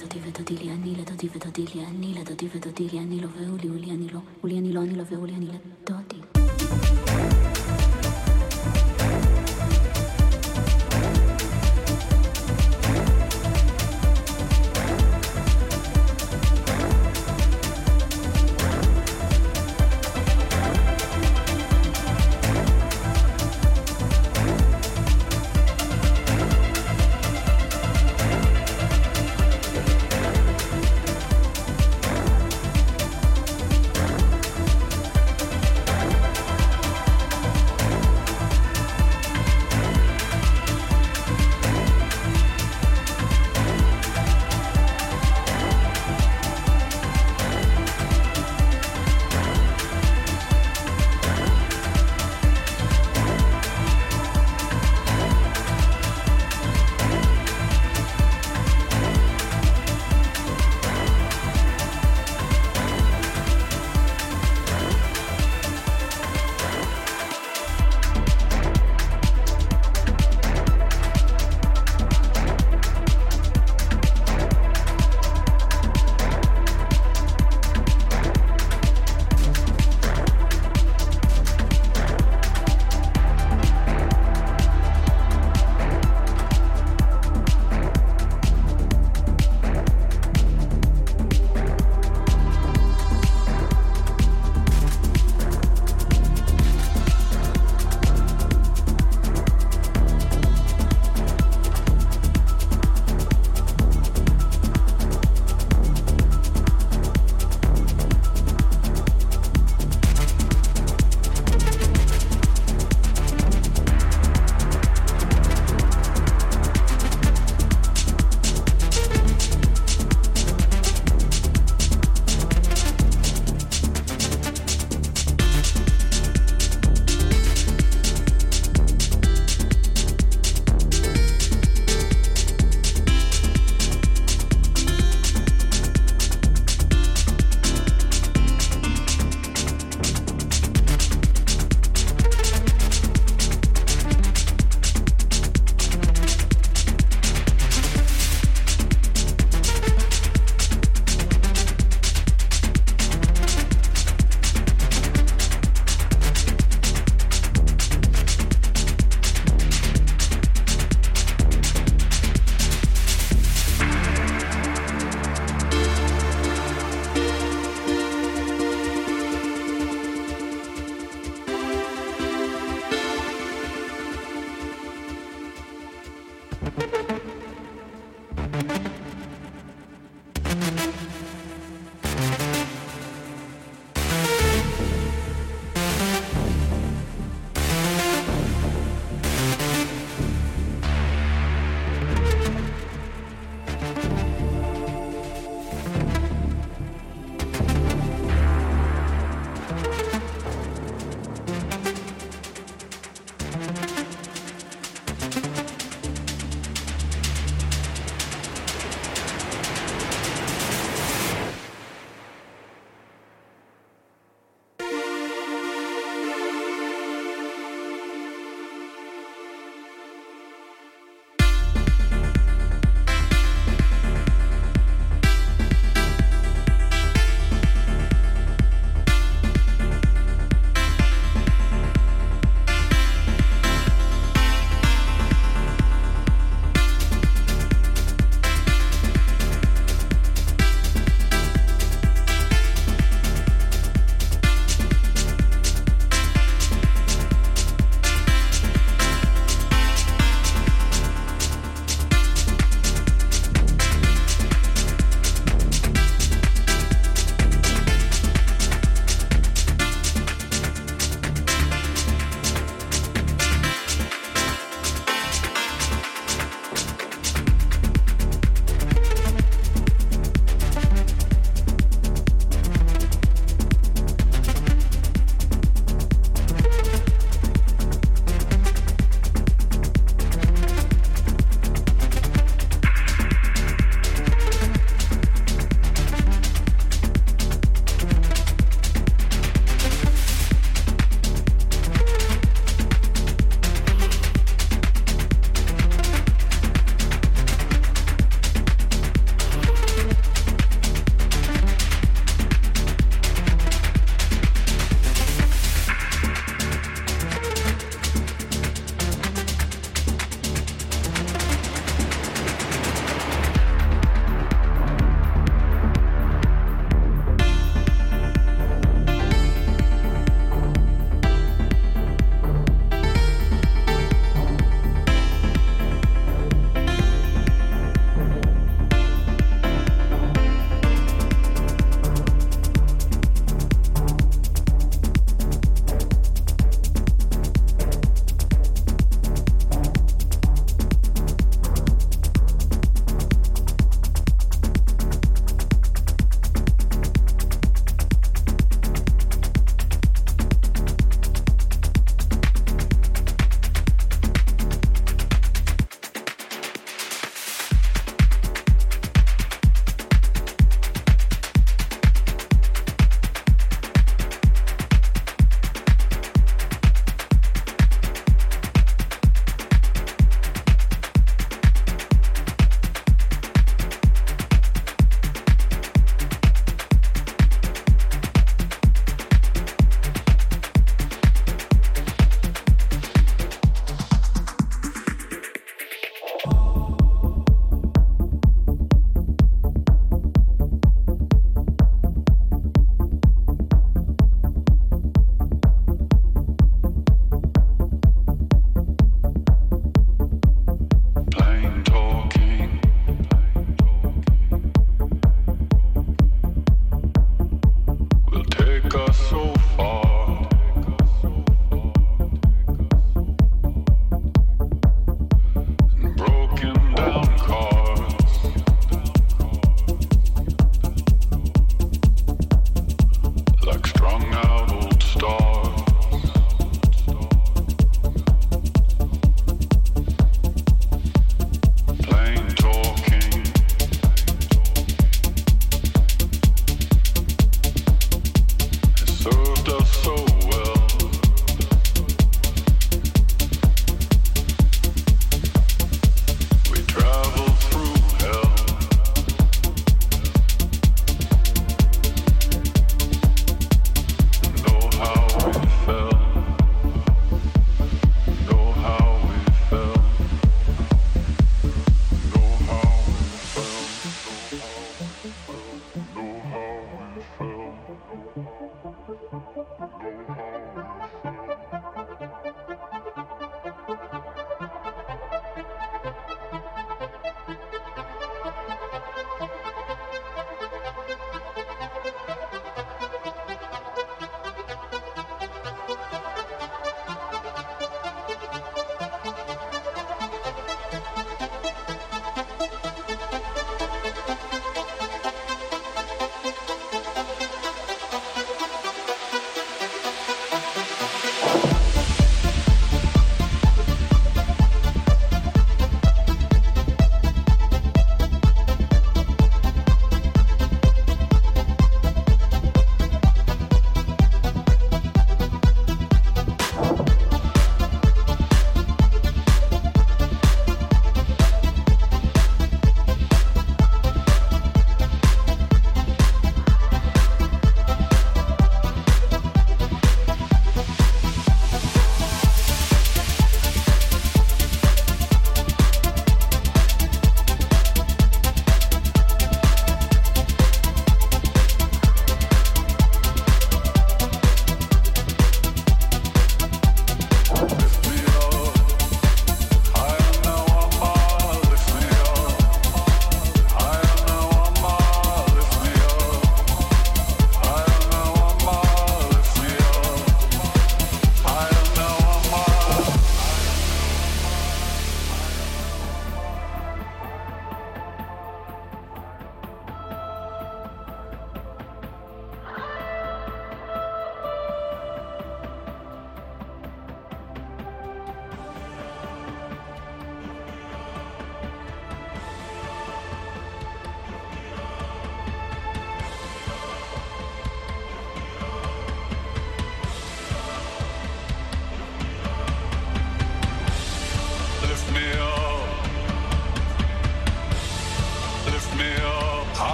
לדודי ודודי לי אני לדודי ודודי לי אני לדודי ודודי לי אני לא ואולי אולי אני לא אולי אני לא אני לא ואולי אני לא